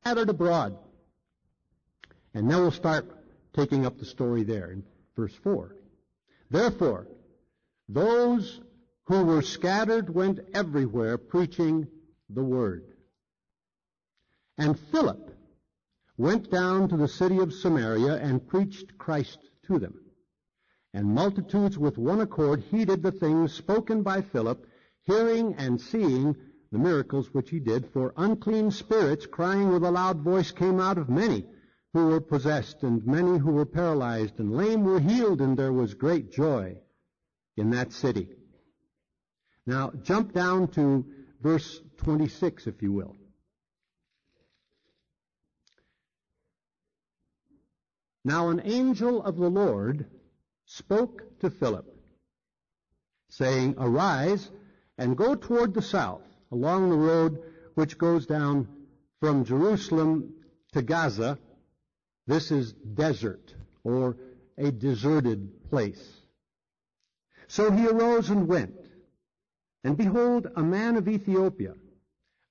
scattered abroad. And now we'll start taking up the story there in verse 4. Therefore, those who were scattered went everywhere preaching the word. And Philip went down to the city of Samaria and preached Christ to them. And multitudes with one accord heeded the things spoken by Philip, hearing and seeing the miracles which he did, for unclean spirits, crying with a loud voice, came out of many who were possessed, and many who were paralyzed, and lame were healed, and there was great joy in that city. Now, jump down to verse 26, if you will. Now an angel of the Lord spoke to Philip, saying, Arise and go toward the south, along the road which goes down from Jerusalem to Gaza. This is desert, or a deserted place. So he arose and went. And behold, a man of Ethiopia,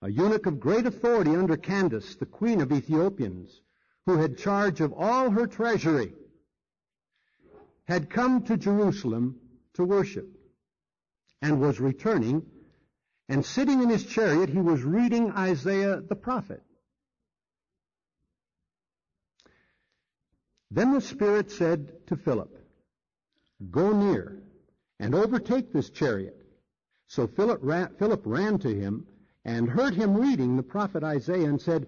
a eunuch of great authority under Candace, the queen of Ethiopians, who had charge of all her treasury, had come to Jerusalem to worship and was returning, and sitting in his chariot, he was reading Isaiah the prophet. Then the Spirit said to Philip, Go near and overtake this chariot. So Philip ran, Philip ran to him and heard him reading the prophet Isaiah and said,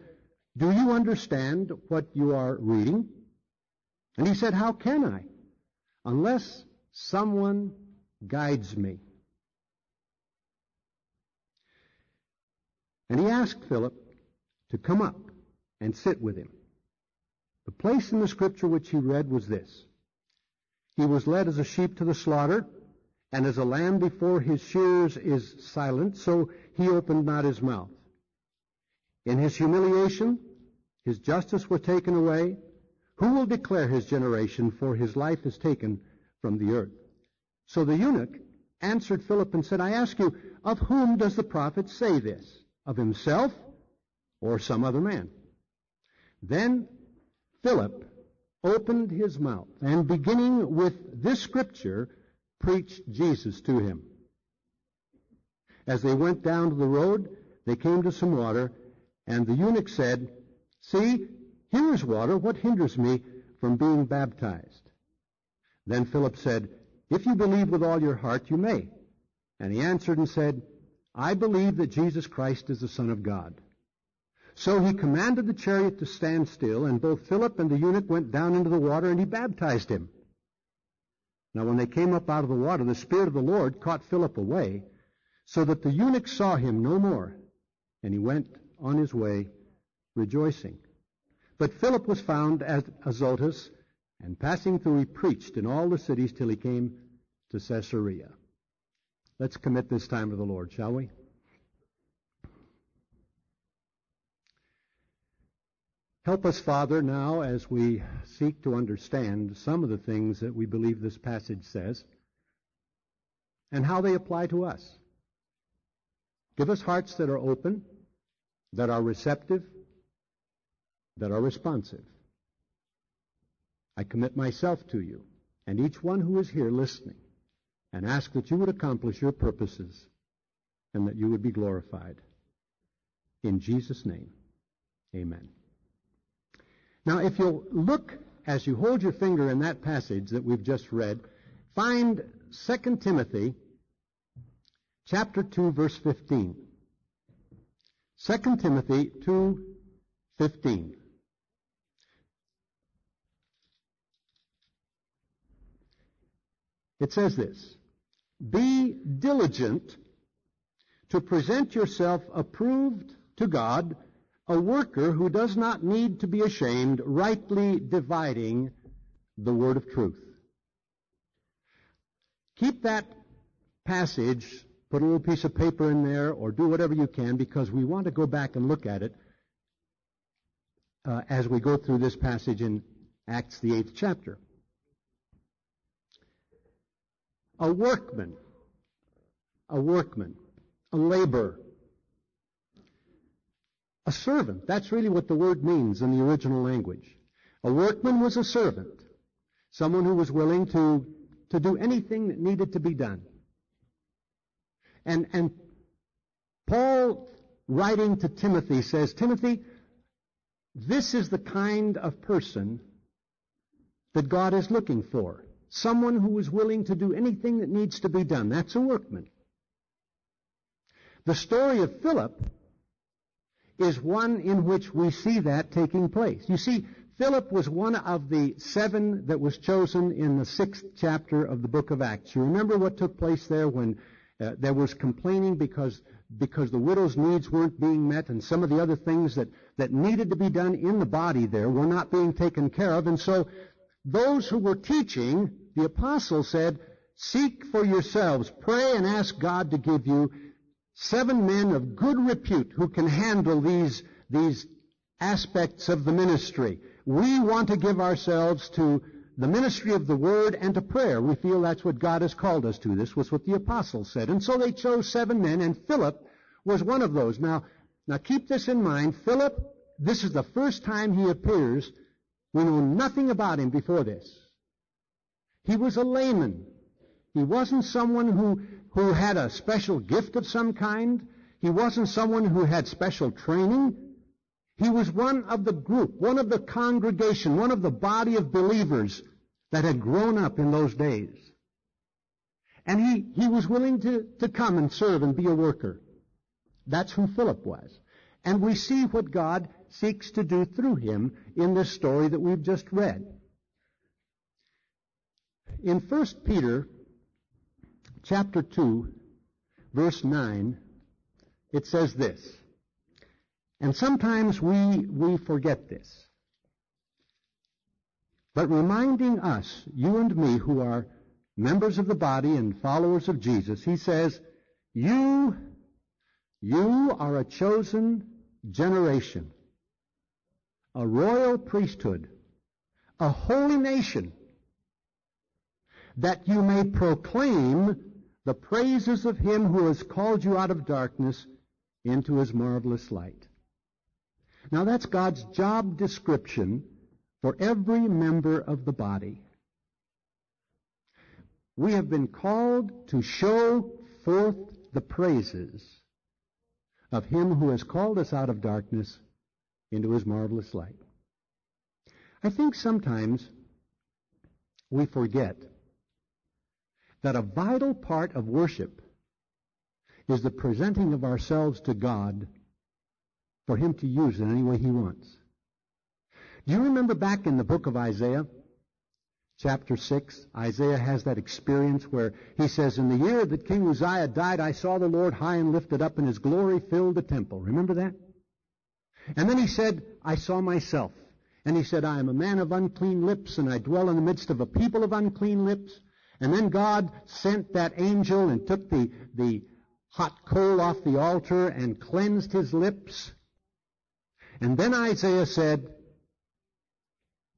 Do you understand what you are reading? And he said, How can I? Unless someone guides me. And he asked Philip to come up and sit with him. The place in the scripture which he read was this. He was led as a sheep to the slaughter, and as a lamb before his shears is silent, so he opened not his mouth. In his humiliation, his justice was taken away. Who will declare his generation, for his life is taken from the earth? So the eunuch answered Philip and said, I ask you, of whom does the prophet say this? Of himself or some other man? Then Philip opened his mouth and beginning with this scripture, preached Jesus to him. As they went down to the road, they came to some water, and the eunuch said, See, here is water. What hinders me from being baptized? Then Philip said, If you believe with all your heart, you may. And he answered and said, I believe that Jesus Christ is the Son of God. So he commanded the chariot to stand still, and both Philip and the eunuch went down into the water, and he baptized him. Now when they came up out of the water, the Spirit of the Lord caught Philip away, so that the eunuch saw him no more, and he went on his way rejoicing. But Philip was found at Azotus, and passing through he preached in all the cities till he came to Caesarea. Let's commit this time to the Lord, shall we? Help us, Father, now as we seek to understand some of the things that we believe this passage says and how they apply to us. Give us hearts that are open, that are receptive, that are responsive. I commit myself to you and each one who is here listening and ask that you would accomplish your purposes and that you would be glorified. In Jesus' name, amen. Now, if you'll look as you hold your finger in that passage that we've just read, find 2 Timothy chapter 2 verse 15. 2 Timothy 2:15. It says this, Be diligent to present yourself approved to God, a worker who does not need to be ashamed, rightly dividing the word of truth. Keep that passage, put a little piece of paper in there, or do whatever you can, because we want to go back and look at it uh, as we go through this passage in Acts, the eighth chapter. A workman, a workman, a laborer A servant. That's really what the word means in the original language. A workman was a servant. Someone who was willing to, to do anything that needed to be done. And, and Paul, writing to Timothy, says, Timothy, this is the kind of person that God is looking for. Someone who is willing to do anything that needs to be done. That's a workman. The story of Philip is one in which we see that taking place. You see, Philip was one of the seven that was chosen in the sixth chapter of the book of Acts. You remember what took place there when uh, there was complaining because because the widow's needs weren't being met and some of the other things that, that needed to be done in the body there were not being taken care of. And so those who were teaching, the apostle said, seek for yourselves, pray and ask God to give you seven men of good repute who can handle these, these aspects of the ministry. We want to give ourselves to the ministry of the word and to prayer. We feel that's what God has called us to. This was what the apostles said. And so they chose seven men, and Philip was one of those. Now, now keep this in mind. Philip, this is the first time he appears. We know nothing about him before this. He was a layman. He wasn't someone who who had a special gift of some kind. He wasn't someone who had special training. He was one of the group, one of the congregation, one of the body of believers that had grown up in those days. And he, he was willing to, to come and serve and be a worker. That's who Philip was. And we see what God seeks to do through him in this story that we've just read. In 1 Peter chapter 2, verse 9, it says this. And sometimes we, we forget this. But reminding us, you and me, who are members of the body and followers of Jesus, he says, you, you are a chosen generation, a royal priesthood, a holy nation, that you may proclaim the praises of him who has called you out of darkness into his marvelous light. Now that's God's job description for every member of the body. We have been called to show forth the praises of him who has called us out of darkness into his marvelous light. I think sometimes we forget that a vital part of worship is the presenting of ourselves to God for Him to use in any way He wants. Do you remember back in the book of Isaiah, chapter 6, Isaiah has that experience where he says, In the year that King Uzziah died, I saw the Lord high and lifted up, and His glory filled the temple. Remember that? And then he said, I saw myself. And he said, I am a man of unclean lips, and I dwell in the midst of a people of unclean lips. And then God sent that angel and took the, the hot coal off the altar and cleansed his lips. And then Isaiah said,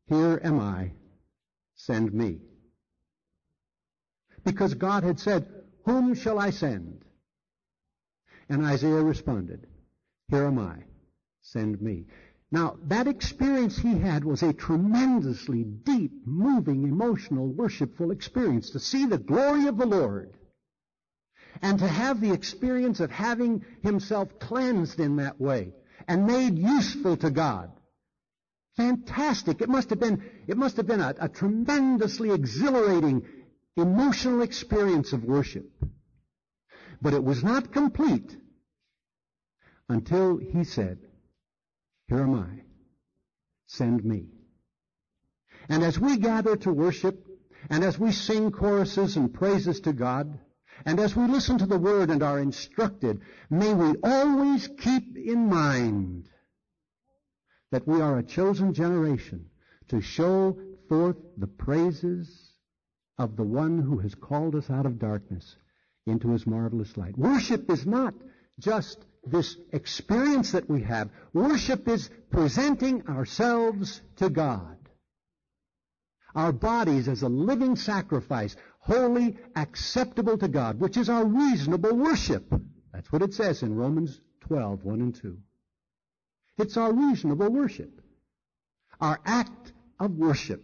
Here am I, send me. Because God had said, Whom shall I send? And Isaiah responded, Here am I, send me. Now, that experience he had was a tremendously deep, moving, emotional, worshipful experience. To see the glory of the Lord and to have the experience of having himself cleansed in that way and made useful to God. Fantastic. It must have been, it must have been a, a tremendously exhilarating, emotional experience of worship. But it was not complete until he said, here am I. Send me. And as we gather to worship, and as we sing choruses and praises to God, and as we listen to the Word and are instructed, may we always keep in mind that we are a chosen generation to show forth the praises of the one who has called us out of darkness into his marvelous light. Worship is not just this experience that we have. Worship is presenting ourselves to God. Our bodies as a living sacrifice, holy, acceptable to God, which is our reasonable worship. That's what it says in Romans 12, 1 and 2. It's our reasonable worship, our act of worship.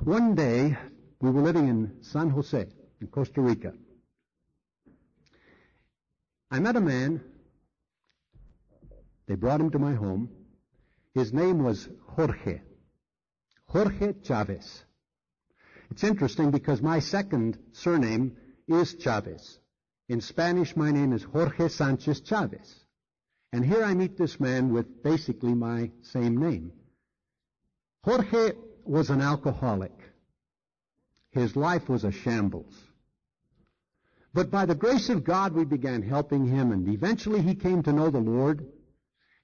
One day, we were living in San Jose, in Costa Rica. I met a man. They brought him to my home. His name was Jorge. Jorge Chavez. It's interesting because my second surname is Chavez. In Spanish, my name is Jorge Sanchez Chavez. And here I meet this man with basically my same name. Jorge was an alcoholic. His life was a shambles. But by the grace of God, we began helping him, and eventually he came to know the Lord,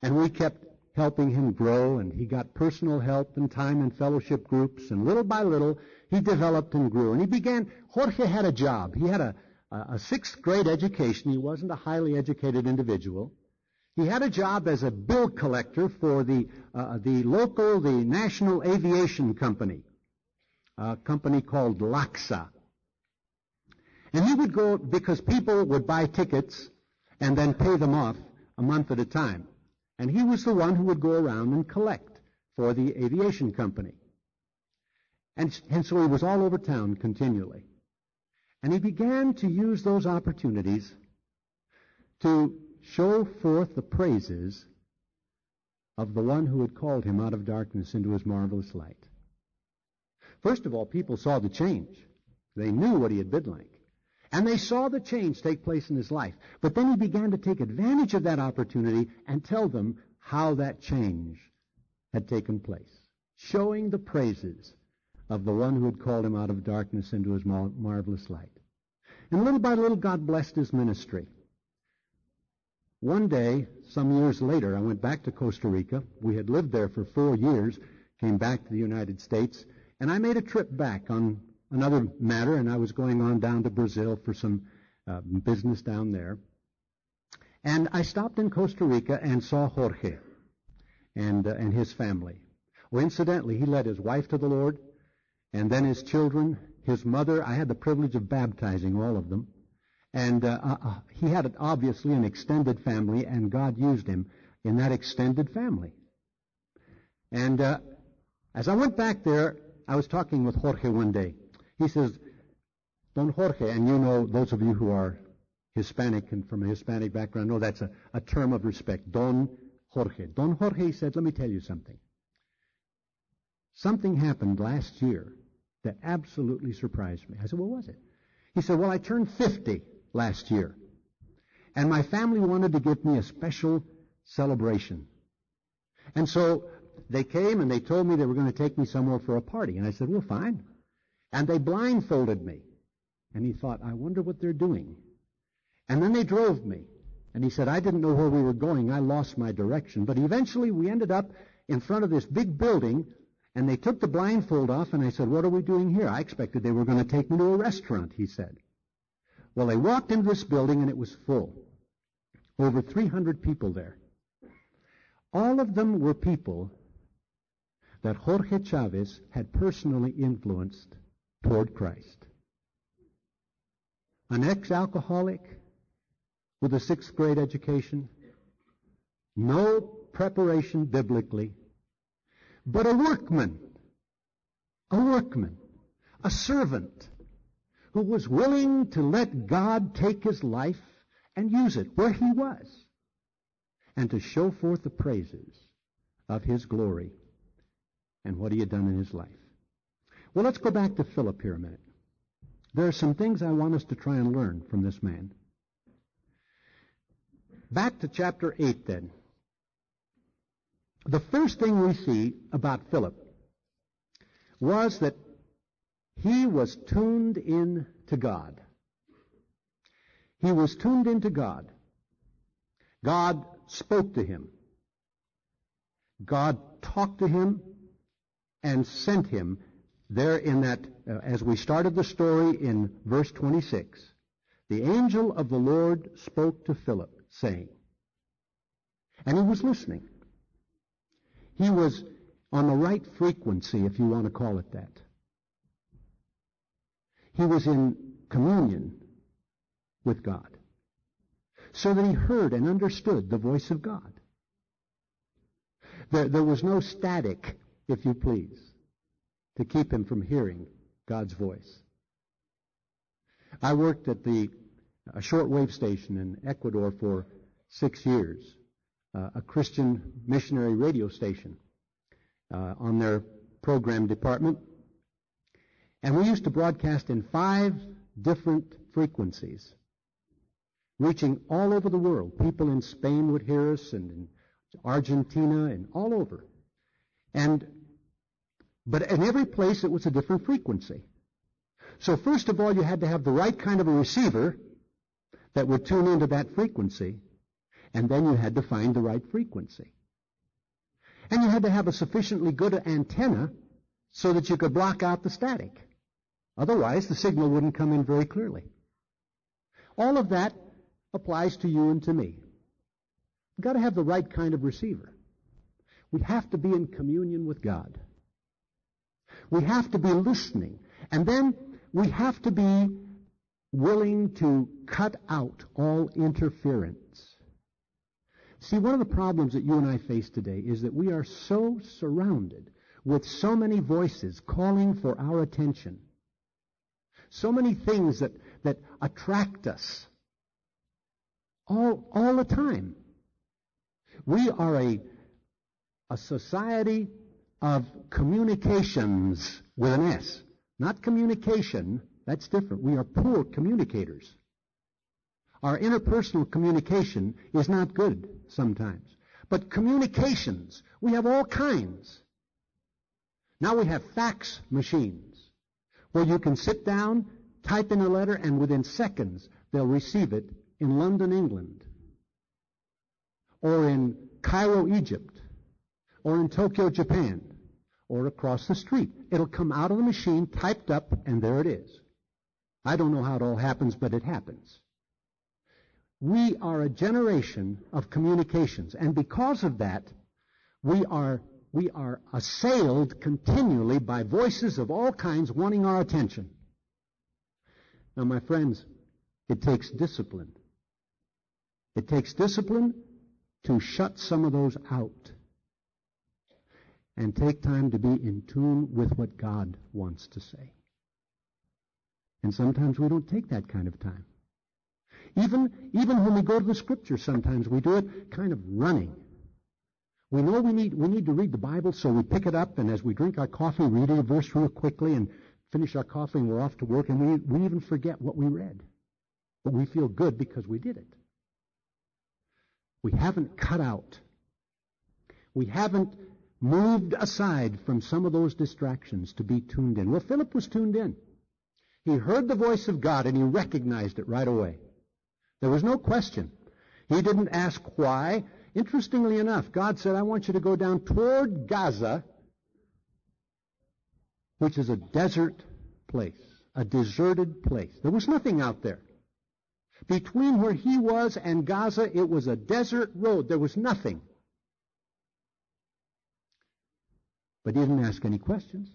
and we kept helping him grow, and he got personal help and time in fellowship groups, and little by little, he developed and grew. And he began, Jorge had a job. He had a, a sixth grade education. He wasn't a highly educated individual. He had a job as a bill collector for the, uh, the local, the National Aviation Company, a company called LACSA. And he would go because people would buy tickets and then pay them off a month at a time. And he was the one who would go around and collect for the aviation company. And, and so he was all over town continually. And he began to use those opportunities to show forth the praises of the one who had called him out of darkness into his marvelous light. First of all, people saw the change. They knew what he had been like. And they saw the change take place in his life. But then he began to take advantage of that opportunity and tell them how that change had taken place, showing the praises of the one who had called him out of darkness into his marvelous light. And little by little, God blessed his ministry. One day, some years later, I went back to Costa Rica. We had lived there for four years, came back to the United States, and I made a trip back on another matter, and I was going on down to Brazil for some uh, business down there. And I stopped in Costa Rica and saw Jorge and, uh, and his family. Well, incidentally, he led his wife to the Lord, and then his children, his mother. I had the privilege of baptizing all of them. And uh, uh, uh he had obviously an extended family, and God used him in that extended family. And uh, as I went back there, I was talking with Jorge one day. He says, Don Jorge, and you know, those of you who are Hispanic and from a Hispanic background know that's a, a term of respect. Don Jorge. Don Jorge said, let me tell you something. Something happened last year that absolutely surprised me. I said, what was it? He said, well, I turned 50 last year. And my family wanted to give me a special celebration. And so they came and they told me they were going to take me somewhere for a party. And I said, well, fine. And they blindfolded me. And he thought, I wonder what they're doing. And then they drove me. And he said, I didn't know where we were going. I lost my direction. But eventually we ended up in front of this big building and they took the blindfold off and I said, what are we doing here? I expected they were going to take me to a restaurant, he said. Well, they walked into this building and it was full. Over 300 people there. All of them were people that Jorge Chavez had personally influenced toward Christ. An ex-alcoholic with a sixth grade education, no preparation biblically, but a workman, a workman, a servant who was willing to let God take his life and use it where he was and to show forth the praises of his glory and what he had done in his life. Well, let's go back to Philip here a minute. There are some things I want us to try and learn from this man. Back to chapter 8 then. The first thing we see about Philip was that he was tuned in to God. He was tuned into God. God spoke to him. God talked to him and sent him there in that, uh, as we started the story in verse 26, the angel of the Lord spoke to Philip, saying, and he was listening. He was on the right frequency, if you want to call it that. He was in communion with God. so that he heard and understood the voice of God. There, there was no static, if you please, to keep him from hearing God's voice. I worked at the a shortwave station in Ecuador for six years, uh, a Christian missionary radio station uh, on their program department. And we used to broadcast in five different frequencies, reaching all over the world. People in Spain would hear us, and in Argentina, and all over. And but in every place it was a different frequency. So first of all, you had to have the right kind of a receiver that would tune into that frequency, and then you had to find the right frequency. And you had to have a sufficiently good antenna so that you could block out the static. Otherwise, the signal wouldn't come in very clearly. All of that applies to you and to me. We've got to have the right kind of receiver. We have to be in communion with God. We have to be listening. And then we have to be willing to cut out all interference. See, one of the problems that you and I face today is that we are so surrounded with so many voices calling for our attention. So many things that, that attract us all, all the time. We are a, a society of communications with an S. Not communication, that's different. We are poor communicators. Our interpersonal communication is not good sometimes. But communications, we have all kinds. Now we have fax machines where you can sit down, type in a letter, and within seconds they'll receive it in London, England, or in Cairo, Egypt, or in Tokyo, Japan, or across the street. It'll come out of the machine, typed up, and there it is. I don't know how it all happens, but it happens. We are a generation of communications, and because of that, we are, we are assailed continually by voices of all kinds wanting our attention. Now, my friends, it takes discipline. It takes discipline to shut some of those out and take time to be in tune with what God wants to say. And sometimes we don't take that kind of time. Even, even when we go to the scripture, sometimes we do it kind of running. We know we need, we need to read the Bible, so we pick it up, and as we drink our coffee, read a verse real quickly and finish our coffee, and we're off to work, and we, we even forget what we read. But we feel good because we did it. We haven't cut out. We haven't moved aside from some of those distractions to be tuned in. Well, Philip was tuned in. He heard the voice of God and he recognized it right away. There was no question. He didn't ask why. Interestingly enough, God said, I want you to go down toward Gaza, which is a desert place, a deserted place. There was nothing out there. Between where he was and Gaza, it was a desert road. There was nothing. But he didn't ask any questions.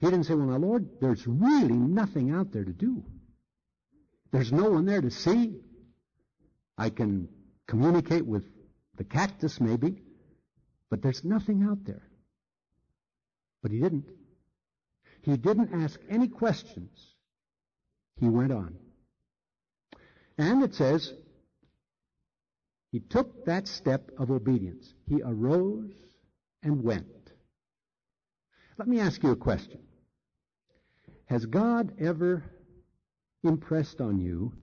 He didn't say, well, now, Lord, there's really nothing out there to do. There's no one there to see. I can communicate with the cactus, maybe, but there's nothing out there. But he didn't. He didn't ask any questions. He went on. And it says, he took that step of obedience. He arose and went. Let me ask you a question. Has God ever impressed on you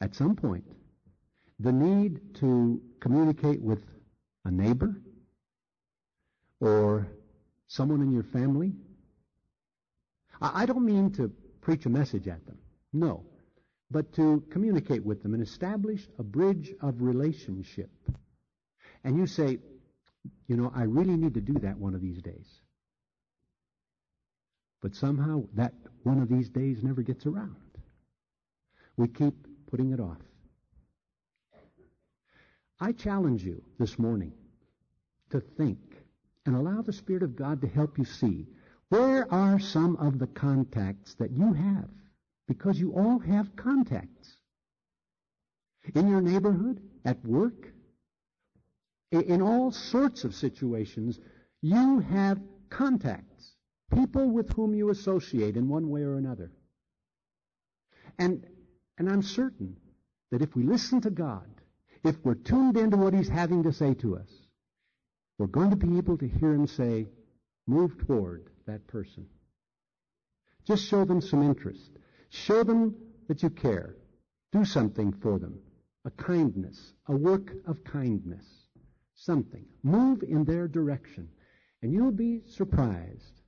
at some point the need to communicate with a neighbor or someone in your family? I don't mean to preach a message at them. No. But to communicate with them and establish a bridge of relationship. And you say, you know, I really need to do that one of these days. But somehow that one of these days never gets around. We keep putting it off. I challenge you this morning to think and allow the Spirit of God to help you see where are some of the contacts that you have? Because you all have contacts. in your neighborhood, at work, in all sorts of situations, you have contacts, people with whom you associate in one way or another. And, and I'm certain that if we listen to God, if we're tuned into what He's having to say to us, we're going to be able to hear Him say, move toward that person. Just show them some interest. Show them that you care. Do something for them. A kindness, a work of kindness. Something. Move in their direction. And you'll be surprised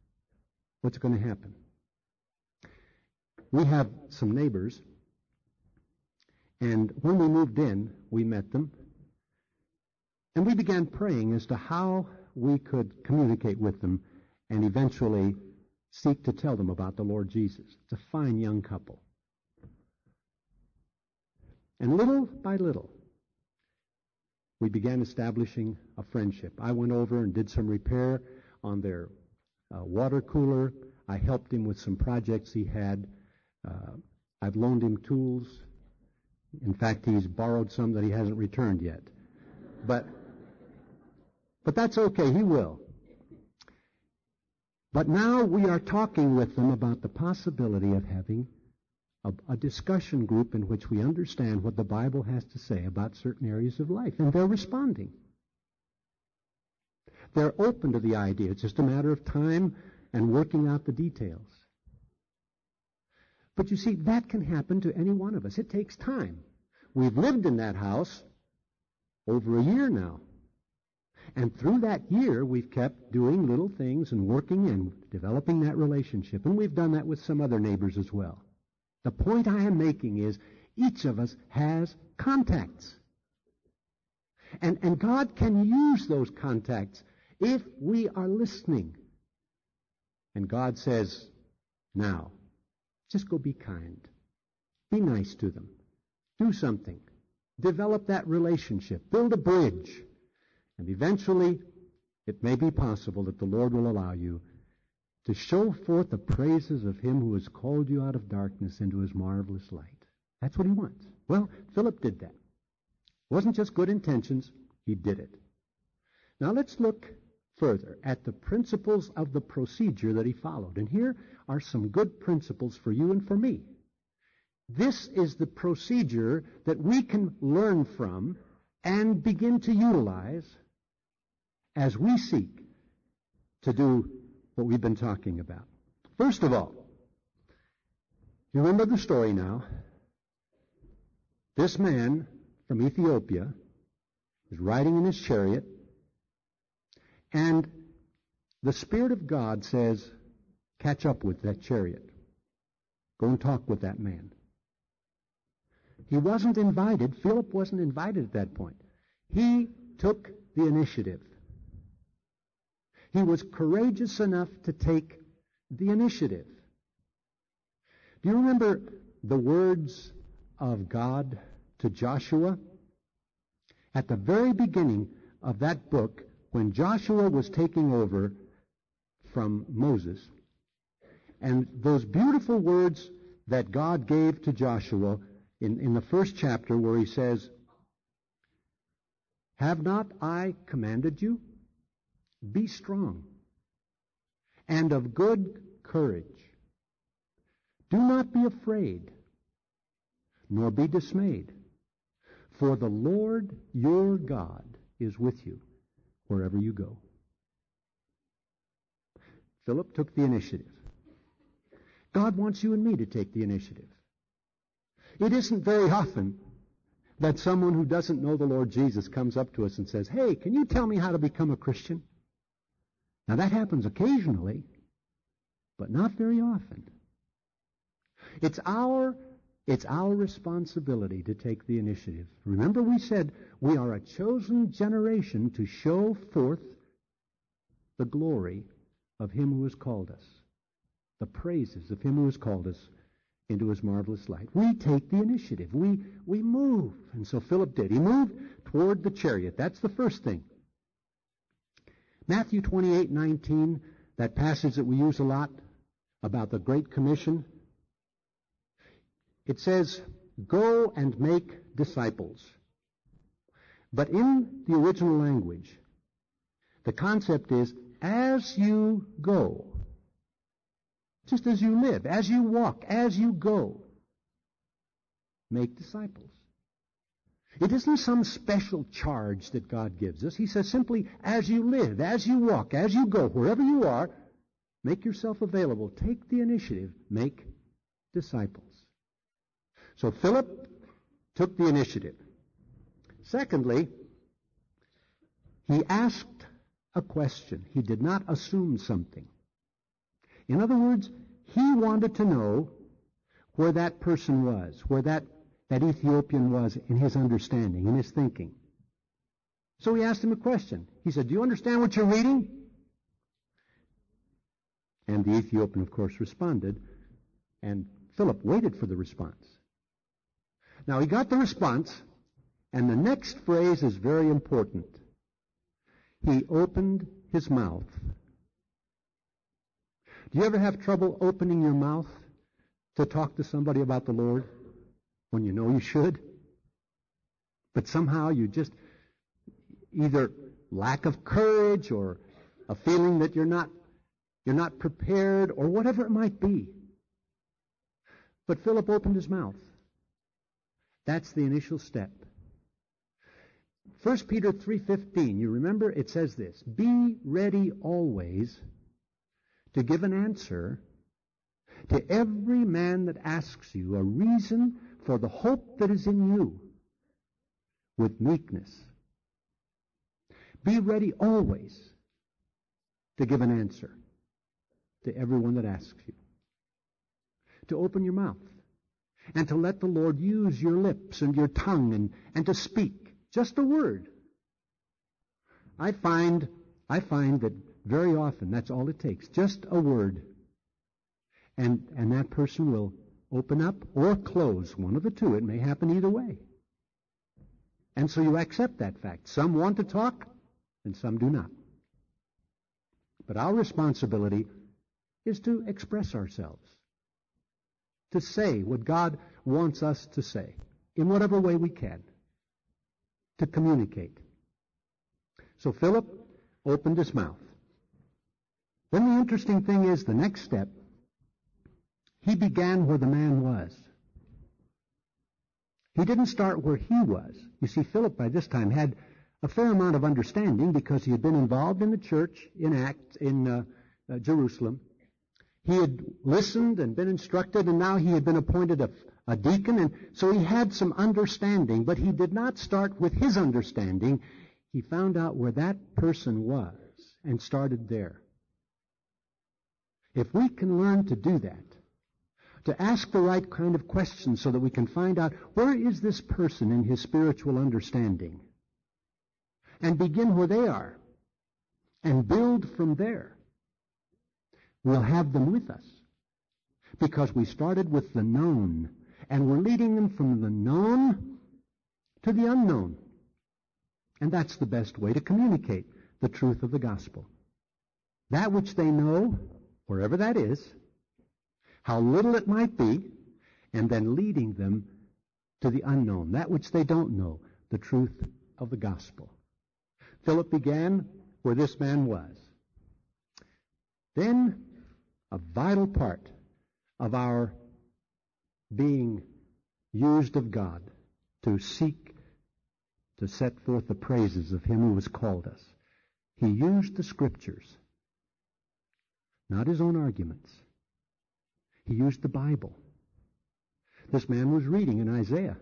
what's going to happen. We have some neighbors, and when we moved in, we met them, and we began praying as to how we could communicate with them and eventually seek to tell them about the Lord Jesus. It's a fine young couple. And little by little, we began establishing a friendship. I went over and did some repair on their uh, water cooler. I helped him with some projects he had. Uh, I've loaned him tools. In fact, he's borrowed some that he hasn't returned yet. But, but that's okay. He will. But now we are talking with them about the possibility of having a, a, discussion group in which we understand what the Bible has to say about certain areas of life, and they're responding. They're open to the idea. It's just a matter of time and working out the details. But you see, that can happen to any one of us. It takes time. We've lived in that house over a year now. And through that year, we've kept doing little things and working and developing that relationship. And we've done that with some other neighbors as well. The point I am making is each of us has contacts. And, and God can use those contacts if we are listening. And God says, now, just go be kind. Be nice to them. Do something. Develop that relationship. Build a bridge. And eventually, it may be possible that the Lord will allow you to show forth the praises of Him who has called you out of darkness into His marvelous light. That's what He wants. Well, Philip did that. It wasn't just good intentions, he did it. Now let's look further at the principles of the procedure that he followed. And here are some good principles for you and for me. This is the procedure that we can learn from and begin to utilize as we seek to do what we've been talking about. First of all, you remember the story now. This man from Ethiopia is riding in his chariot, and the Spirit of God says, catch up with that chariot. Go and talk with that man. He wasn't invited. Philip wasn't invited at that point. He took the initiative. He was courageous enough to take the initiative. Do you remember the words of God to Joshua? At the very beginning of that book, when Joshua was taking over from Moses, and those beautiful words that God gave to Joshua in, in the first chapter where he says, Have not I commanded you? Be strong and of good courage. Do not be afraid, nor be dismayed, for the Lord your God is with you wherever you go. Philip took the initiative. God wants you and me to take the initiative. It isn't very often that someone who doesn't know the Lord Jesus comes up to us and says, Hey, can you tell me how to become a Christian? Now that happens occasionally, but not very often. It's our it's our responsibility to take the initiative. Remember we said we are a chosen generation to show forth the glory of him who has called us. The praises of him who has called us into his marvelous light. We take the initiative. We, we move. And so Philip did. He moved toward the chariot. That's the first thing. Matthew 28, 19, that passage that we use a lot about the Great Commission. It says, Go and make disciples. But in the original language, the concept is as you go, just as you live, as you walk, as you go, make disciples. It isn't some special charge that God gives us. He says simply, as you live, as you walk, as you go, wherever you are, make yourself available. Take the initiative. Make disciples. So Philip took the initiative. Secondly, he asked a question. He did not assume something. In other words, he wanted to know where that person was, where that, that Ethiopian was in his understanding, in his thinking. So he asked him a question. He said, Do you understand what you're reading? And the Ethiopian, of course, responded, and Philip waited for the response. Now he got the response, and the next phrase is very important. He opened his mouth. Do you ever have trouble opening your mouth to talk to somebody about the Lord when you know you should? But somehow you just either lack of courage or a feeling that you're not you're not prepared or whatever it might be. But Philip opened his mouth. That's the initial step. 1 Peter 3:15, you remember it says this, "Be ready always to give an answer to every man that asks you a reason for the hope that is in you with meekness." Be ready always to give an answer to everyone that asks you. To open your mouth and to let the Lord use your lips and your tongue and, and to speak just a word. I find, I find that very often that's all it takes. Just a word. And, and that person will open up or close. One of the two. It may happen either way. And so you accept that fact. Some want to talk and some do not. But our responsibility is to express ourselves to say what God wants us to say in whatever way we can, to communicate. So Philip opened his mouth. Then the interesting thing is the next step, he began where the man was. He didn't start where he was. You see, Philip by this time had a fair amount of understanding because he had been involved in the church in Acts in uh, uh, Jerusalem. He had listened and been instructed, and now he had been appointed a, a deacon, and so he had some understanding, but he did not start with his understanding. He found out where that person was and started there. If we can learn to do that, to ask the right kind of questions so that we can find out where is this person in his spiritual understanding, and begin where they are, and build from there, We'll have them with us. Because we started with the known, and we're leading them from the known to the unknown. And that's the best way to communicate the truth of the gospel. That which they know, wherever that is, how little it might be, and then leading them to the unknown, that which they don't know, the truth of the gospel. Philip began where this man was. Then a vital part of our being used of God to seek to set forth the praises of Him who has called us. He used the Scriptures, not his own arguments. He used the Bible. This man was reading in Isaiah.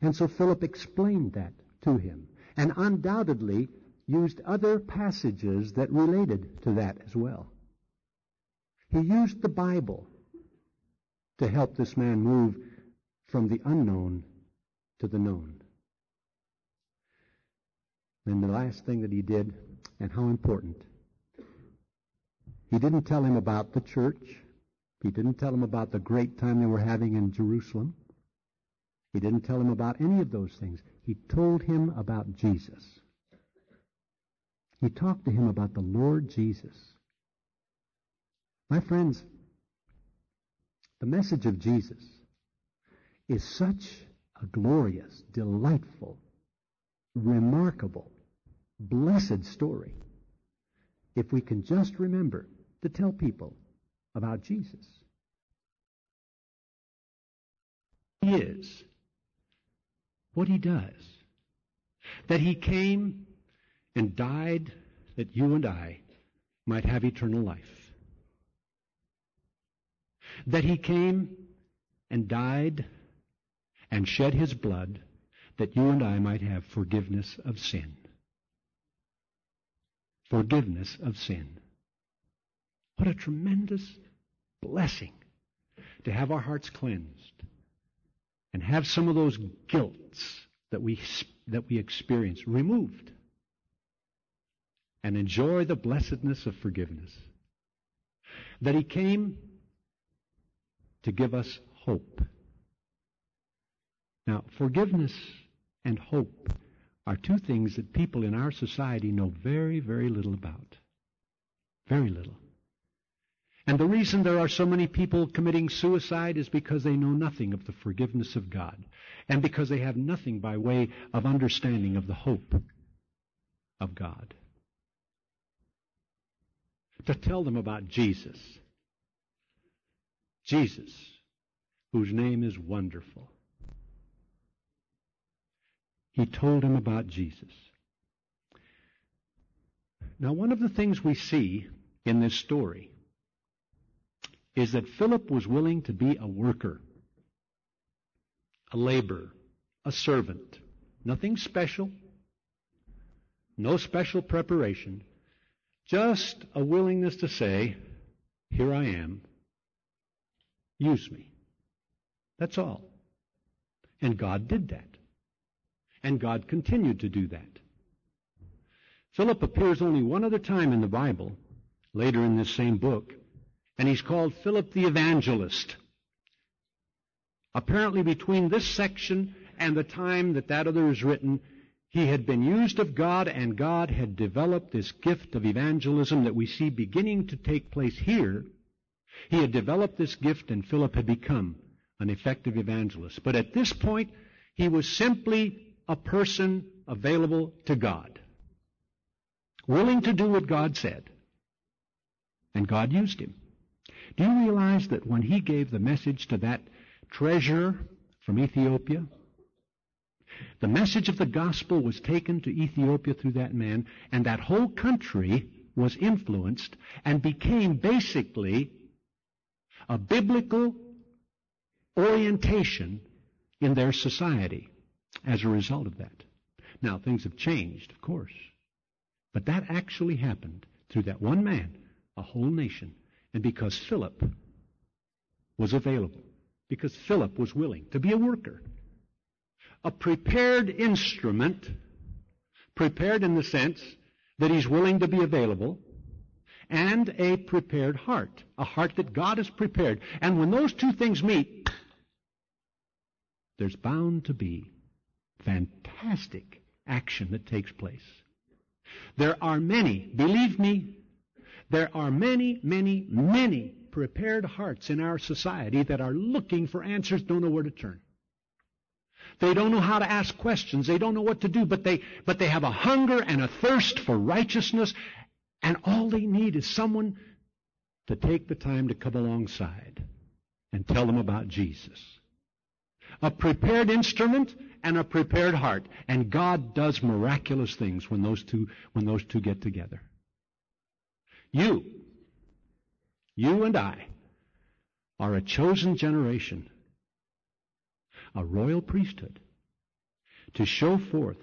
And so Philip explained that to him, and undoubtedly used other passages that related to that as well. He used the Bible to help this man move from the unknown to the known. And the last thing that he did, and how important, he didn't tell him about the church. He didn't tell him about the great time they were having in Jerusalem. He didn't tell him about any of those things. He told him about Jesus. He talked to him about the Lord Jesus. My friends, the message of Jesus is such a glorious, delightful, remarkable, blessed story if we can just remember to tell people about Jesus. He is what he does. That he came and died that you and I might have eternal life. That he came and died and shed his blood that you and I might have forgiveness of sin. Forgiveness of sin. What a tremendous blessing to have our hearts cleansed and have some of those guilts that we, that we experience removed and enjoy the blessedness of forgiveness. That He came to give us hope. Now, forgiveness and hope are two things that people in our society know very, very little about. Very little. And the reason there are so many people committing suicide is because they know nothing of the forgiveness of God, and because they have nothing by way of understanding of the hope of God to tell them about Jesus. Jesus, whose name is wonderful. He told him about Jesus. Now, one of the things we see in this story is that Philip was willing to be a worker, a laborer, a servant. Nothing special, no special preparation, just a willingness to say, Here I am. Use me. That's all. And God did that. And God continued to do that. Philip appears only one other time in the Bible, later in this same book, and he's called Philip the Evangelist. Apparently, between this section and the time that that other is written, he had been used of God, and God had developed this gift of evangelism that we see beginning to take place here. He had developed this gift, and Philip had become an effective evangelist. But at this point, he was simply a person available to God, willing to do what God said. And God used him. Do you realize that when he gave the message to that treasurer from Ethiopia, the message of the gospel was taken to Ethiopia through that man, and that whole country was influenced and became basically a biblical orientation in their society as a result of that. Now, things have changed, of course. But that actually happened through that one man, a whole nation, and because Philip was available, because Philip was willing to be a worker a prepared instrument, prepared in the sense that he's willing to be available, and a prepared heart, a heart that God has prepared. And when those two things meet, there's bound to be fantastic action that takes place. There are many, believe me, there are many, many, many prepared hearts in our society that are looking for answers, don't know where to turn. They don't know how to ask questions. They don't know what to do, but they, but they have a hunger and a thirst for righteousness, and all they need is someone to take the time to come alongside and tell them about Jesus. A prepared instrument and a prepared heart. And God does miraculous things when those two, when those two get together. You, you and I, are a chosen generation a royal priesthood to show forth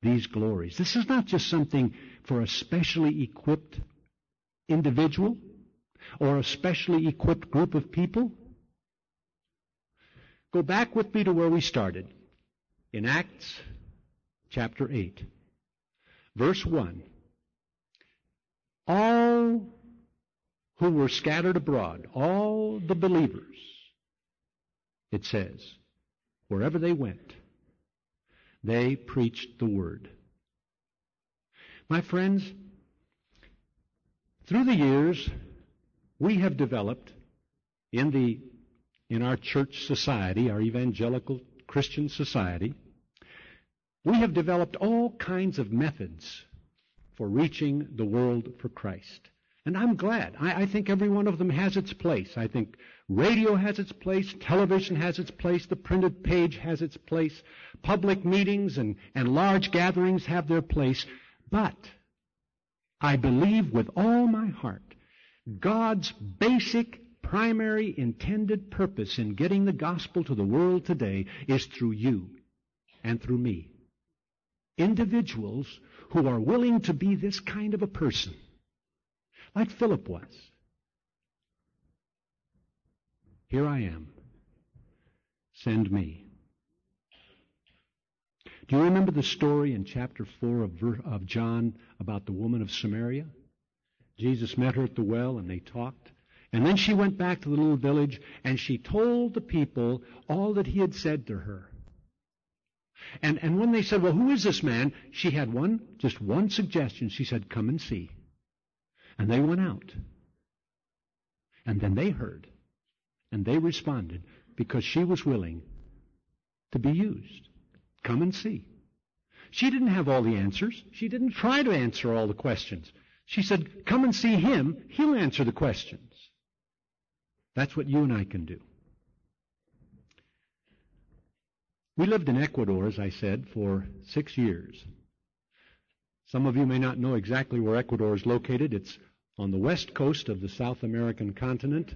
these glories. This is not just something for a specially equipped individual or a specially equipped group of people. Go back with me to where we started in Acts chapter 8, verse 1. All who were scattered abroad, all the believers, it says, wherever they went, they preached the word. My friends, through the years, we have developed in the in our church society, our evangelical Christian society, we have developed all kinds of methods for reaching the world for Christ. And I'm glad. I, I, think every one of them has its place. I think radio has its place, television has its place, the printed page has its place, public meetings and, and large gatherings have their place. But I believe with all my heart God's basic primary intended purpose in getting the gospel to the world today is through you and through me. Individuals who are willing to be this kind of a person, like Philip was. Here I am. Send me. Do you remember the story in chapter 4 of, of John about the woman of Samaria? Jesus met her at the well and they talked. And then she went back to the little village and she told the people all that he had said to her. And, and when they said, well, who is this man? She had one, just one suggestion. She said, come and see. And they went out. And then they heard. And they responded because she was willing to be used. Come and see. She didn't have all the answers. She didn't try to answer all the questions. She said, come and see him. He'll answer the questions. That's what you and I can do. We lived in Ecuador, as I said, for six years. Some of you may not know exactly where Ecuador is located. It's on the west coast of the South American continent,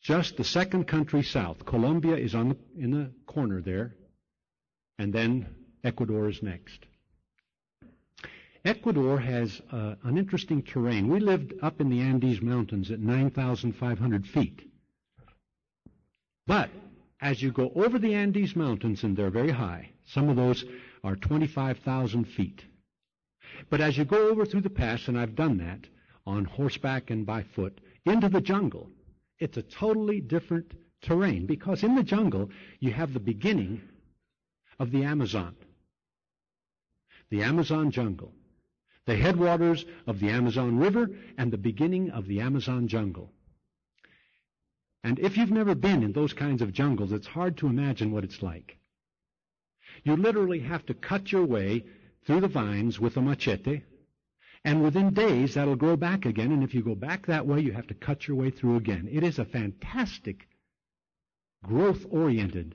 just the second country south. Colombia is on the, in the corner there, and then Ecuador is next. Ecuador has uh, an interesting terrain. We lived up in the Andes Mountains at 9,500 feet. But as you go over the Andes Mountains, and they're very high, some of those are 25,000 feet. But as you go over through the pass, and I've done that on horseback and by foot, into the jungle, it's a totally different terrain because in the jungle you have the beginning of the Amazon. The Amazon jungle the headwaters of the Amazon River, and the beginning of the Amazon jungle. And if you've never been in those kinds of jungles, it's hard to imagine what it's like. You literally have to cut your way through the vines with a machete, and within days that'll grow back again, and if you go back that way, you have to cut your way through again. It is a fantastic, growth-oriented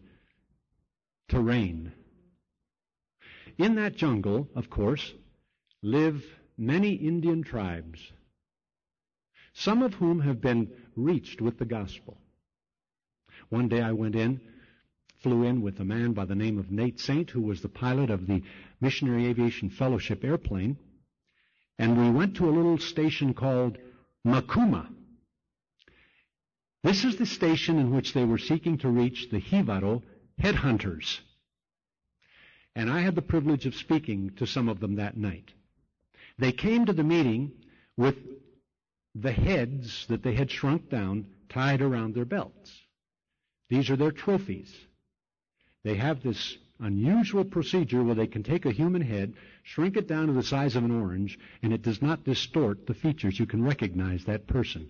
terrain. In that jungle, of course, live many Indian tribes, some of whom have been reached with the gospel. One day I went in, flew in with a man by the name of Nate Saint, who was the pilot of the Missionary Aviation Fellowship airplane, and we went to a little station called Macuma. This is the station in which they were seeking to reach the Jivaro headhunters. And I had the privilege of speaking to some of them that night. They came to the meeting with the heads that they had shrunk down tied around their belts. These are their trophies. They have this unusual procedure where they can take a human head, shrink it down to the size of an orange, and it does not distort the features. You can recognize that person.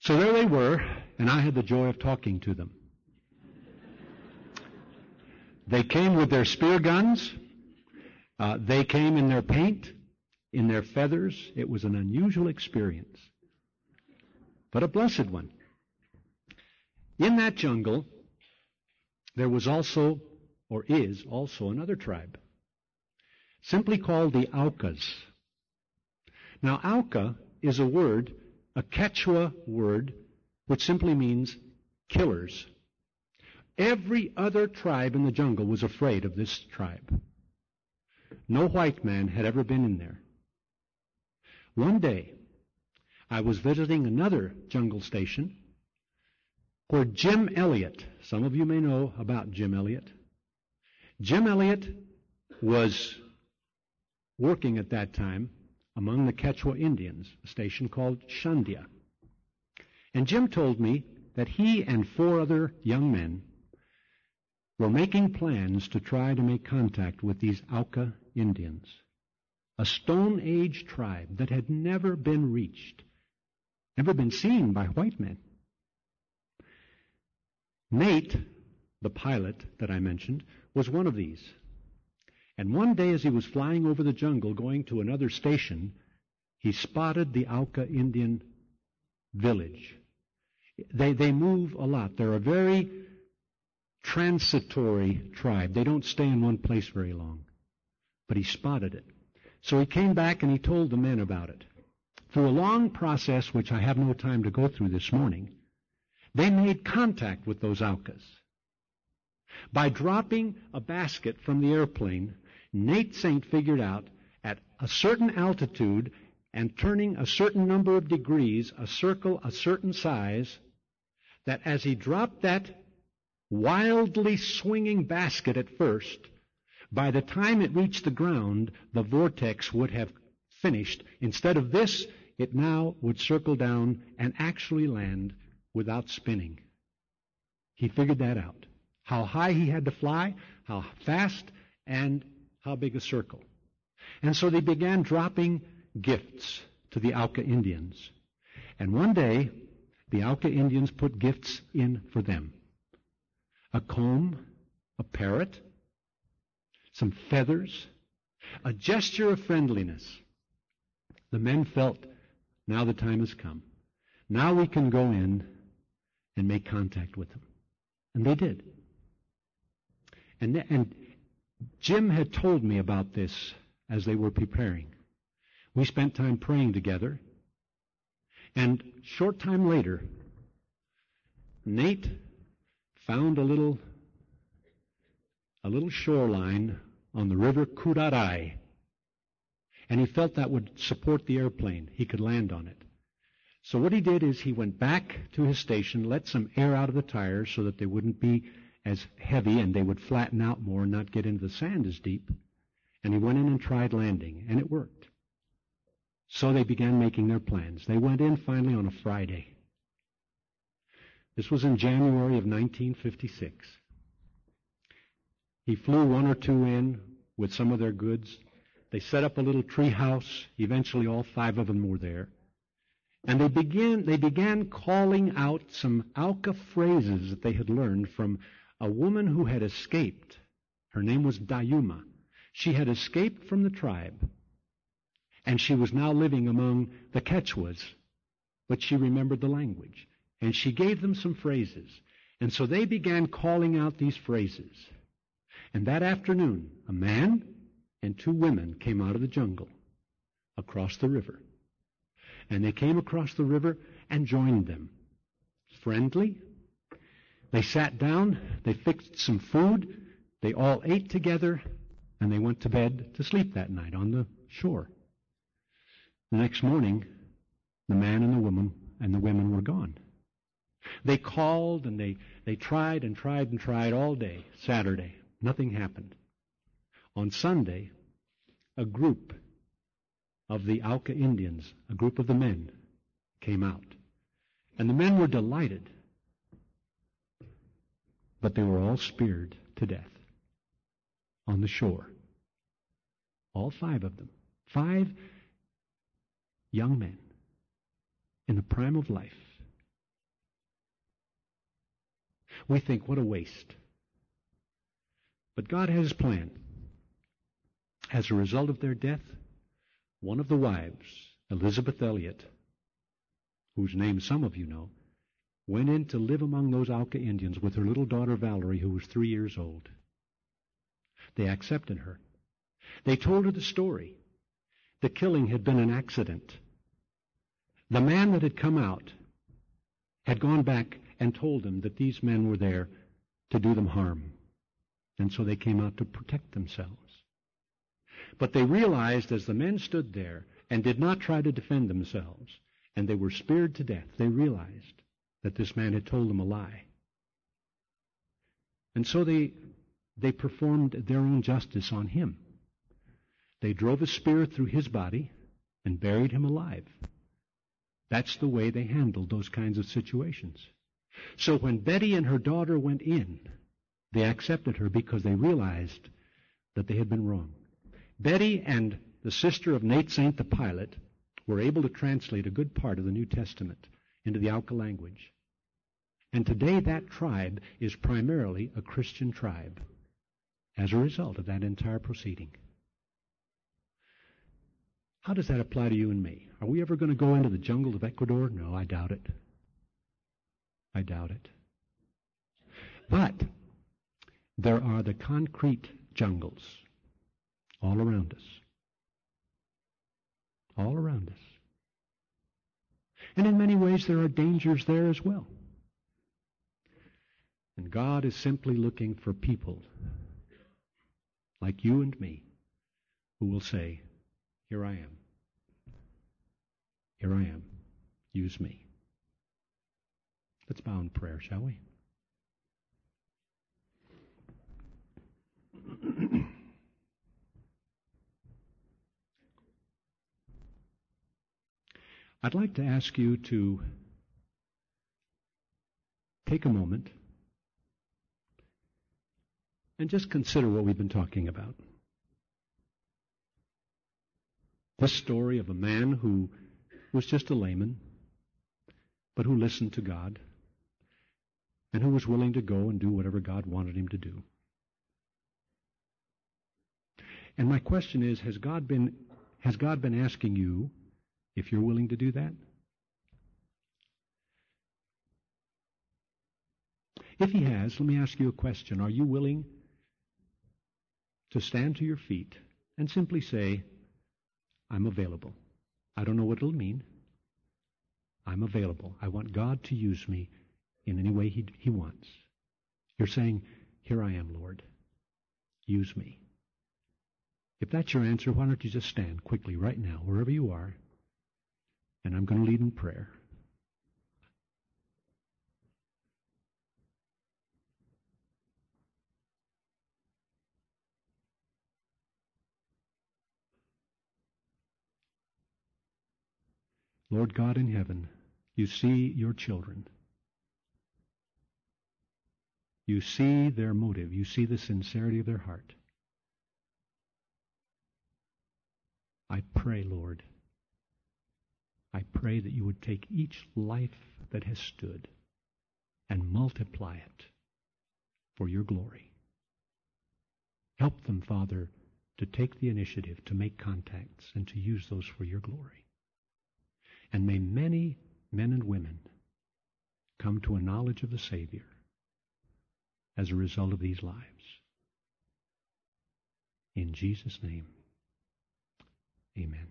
So there they were, and I had the joy of talking to them. They came with their spear guns. Uh, they came in their paint in their feathers. It was an unusual experience, but a blessed one. In that jungle, there was also, or is also, another tribe, simply called the Aucas. Now, Auca is a word, a Quechua word, which simply means killers. Every other tribe in the jungle was afraid of this tribe. No white man had ever been in there. One day, I was visiting another jungle station where Jim Elliot, some of you may know about Jim Elliot. Jim Elliot was working at that time among the Quechua Indians, a station called Shandia. And Jim told me that he and four other young men were making plans to try to make contact with these Auca Indians a Stone Age tribe that had never been reached, never been seen by white men. Nate, the pilot that I mentioned, was one of these. And one day as he was flying over the jungle going to another station, he spotted the Auca Indian village. They, they move a lot. They're a very transitory tribe. They don't stay in one place very long. But he spotted it. So he came back and he told the men about it. Through a long process, which I have no time to go through this morning, they made contact with those Aucas. By dropping a basket from the airplane, Nate Saint figured out at a certain altitude and turning a certain number of degrees, a circle a certain size, that as he dropped that wildly swinging basket at first, by the time it reached the ground, the vortex would have finished. Instead of this, it now would circle down and actually land without spinning. He figured that out. How high he had to fly, how fast, and how big a circle. And so they began dropping gifts to the Auca Indians. And one day, the Auca Indians put gifts in for them. A comb, a parrot, some feathers, a gesture of friendliness. The men felt, now the time has come. Now we can go in and make contact with them. And they did. And, and Jim had told me about this as they were preparing. We spent time praying together. And short time later, Nate found a little a little shoreline on the river Curaray. And he felt that would support the airplane. He could land on it. So what he did is he went back to his station, let some air out of the tires so that they wouldn't be as heavy and they would flatten out more and not get into the sand as deep. And he went in and tried landing, and it worked. So they began making their plans. They went in finally on a Friday. This was in January of 1956. He flew one or two in with some of their goods. They set up a little tree house. Eventually all five of them were there. And they began, they began calling out some Auca phrases that they had learned from a woman who had escaped. Her name was Dayuma. She had escaped from the tribe, and she was now living among the Quechuas, but she remembered the language. And she gave them some phrases. And so they began calling out these phrases. And that afternoon, a man and two women came out of the jungle across the river. And they came across the river and joined them. Friendly. They sat down, they fixed some food, they all ate together, and they went to bed to sleep that night on the shore. The next morning, the man and the woman and the women were gone. They called and they, they tried and tried and tried all day, Saturday. Nothing happened. On Sunday, a group of the Auca Indians, a group of the men, came out. And the men were delighted. But they were all speared to death on the shore. All five of them. Five young men in the prime of life. We think, what a waste. But God has his plan. As a result of their death, one of the wives, Elisabeth Elliot, whose name some of you know, went in to live among those Auca Indians with her little daughter Valerie, who was three years old. They accepted her. They told her the story. The killing had been an accident. The man that had come out had gone back and told them that these men were there to do them harm. And so they came out to protect themselves. But they realized as the men stood there and did not try to defend themselves, and they were speared to death, they realized that this man had told them a lie. And so they, they performed their own justice on him. They drove a spear through his body and buried him alive. That's the way they handled those kinds of situations. So when Betty and her daughter went in, they accepted her because they realized that they had been wrong. Betty and the sister of Nate Saint the pilot were able to translate a good part of the New Testament into the Auca language. And today that tribe is primarily a Christian tribe as a result of that entire proceeding. How does that apply to you and me? Are we ever going to go into the jungle of Ecuador? No, I doubt it. I doubt it. But there are the concrete jungles all around us. All around us. And in many ways, there are dangers there as well. And God is simply looking for people like you and me who will say, Here I am. Here I am. Use me. Let's bow in prayer, shall we? I'd like to ask you to take a moment and just consider what we've been talking about. This story of a man who was just a layman, but who listened to God and who was willing to go and do whatever God wanted him to do. And my question is, has God been, has God been asking you if you're willing to do that? If he has, let me ask you a question. Are you willing to stand to your feet and simply say, I'm available? I don't know what it'll mean. I'm available. I want God to use me in any way he, he wants. You're saying, Here I am, Lord. Use me. If that's your answer, why don't you just stand quickly right now, wherever you are, and I'm going to lead in prayer. Lord God in heaven, you see your children. You see their motive. You see the sincerity of their heart. I pray, Lord, I pray that you would take each life that has stood and multiply it for your glory. Help them, Father, to take the initiative to make contacts and to use those for your glory. And may many men and women come to a knowledge of the Savior as a result of these lives. In Jesus' name, amen.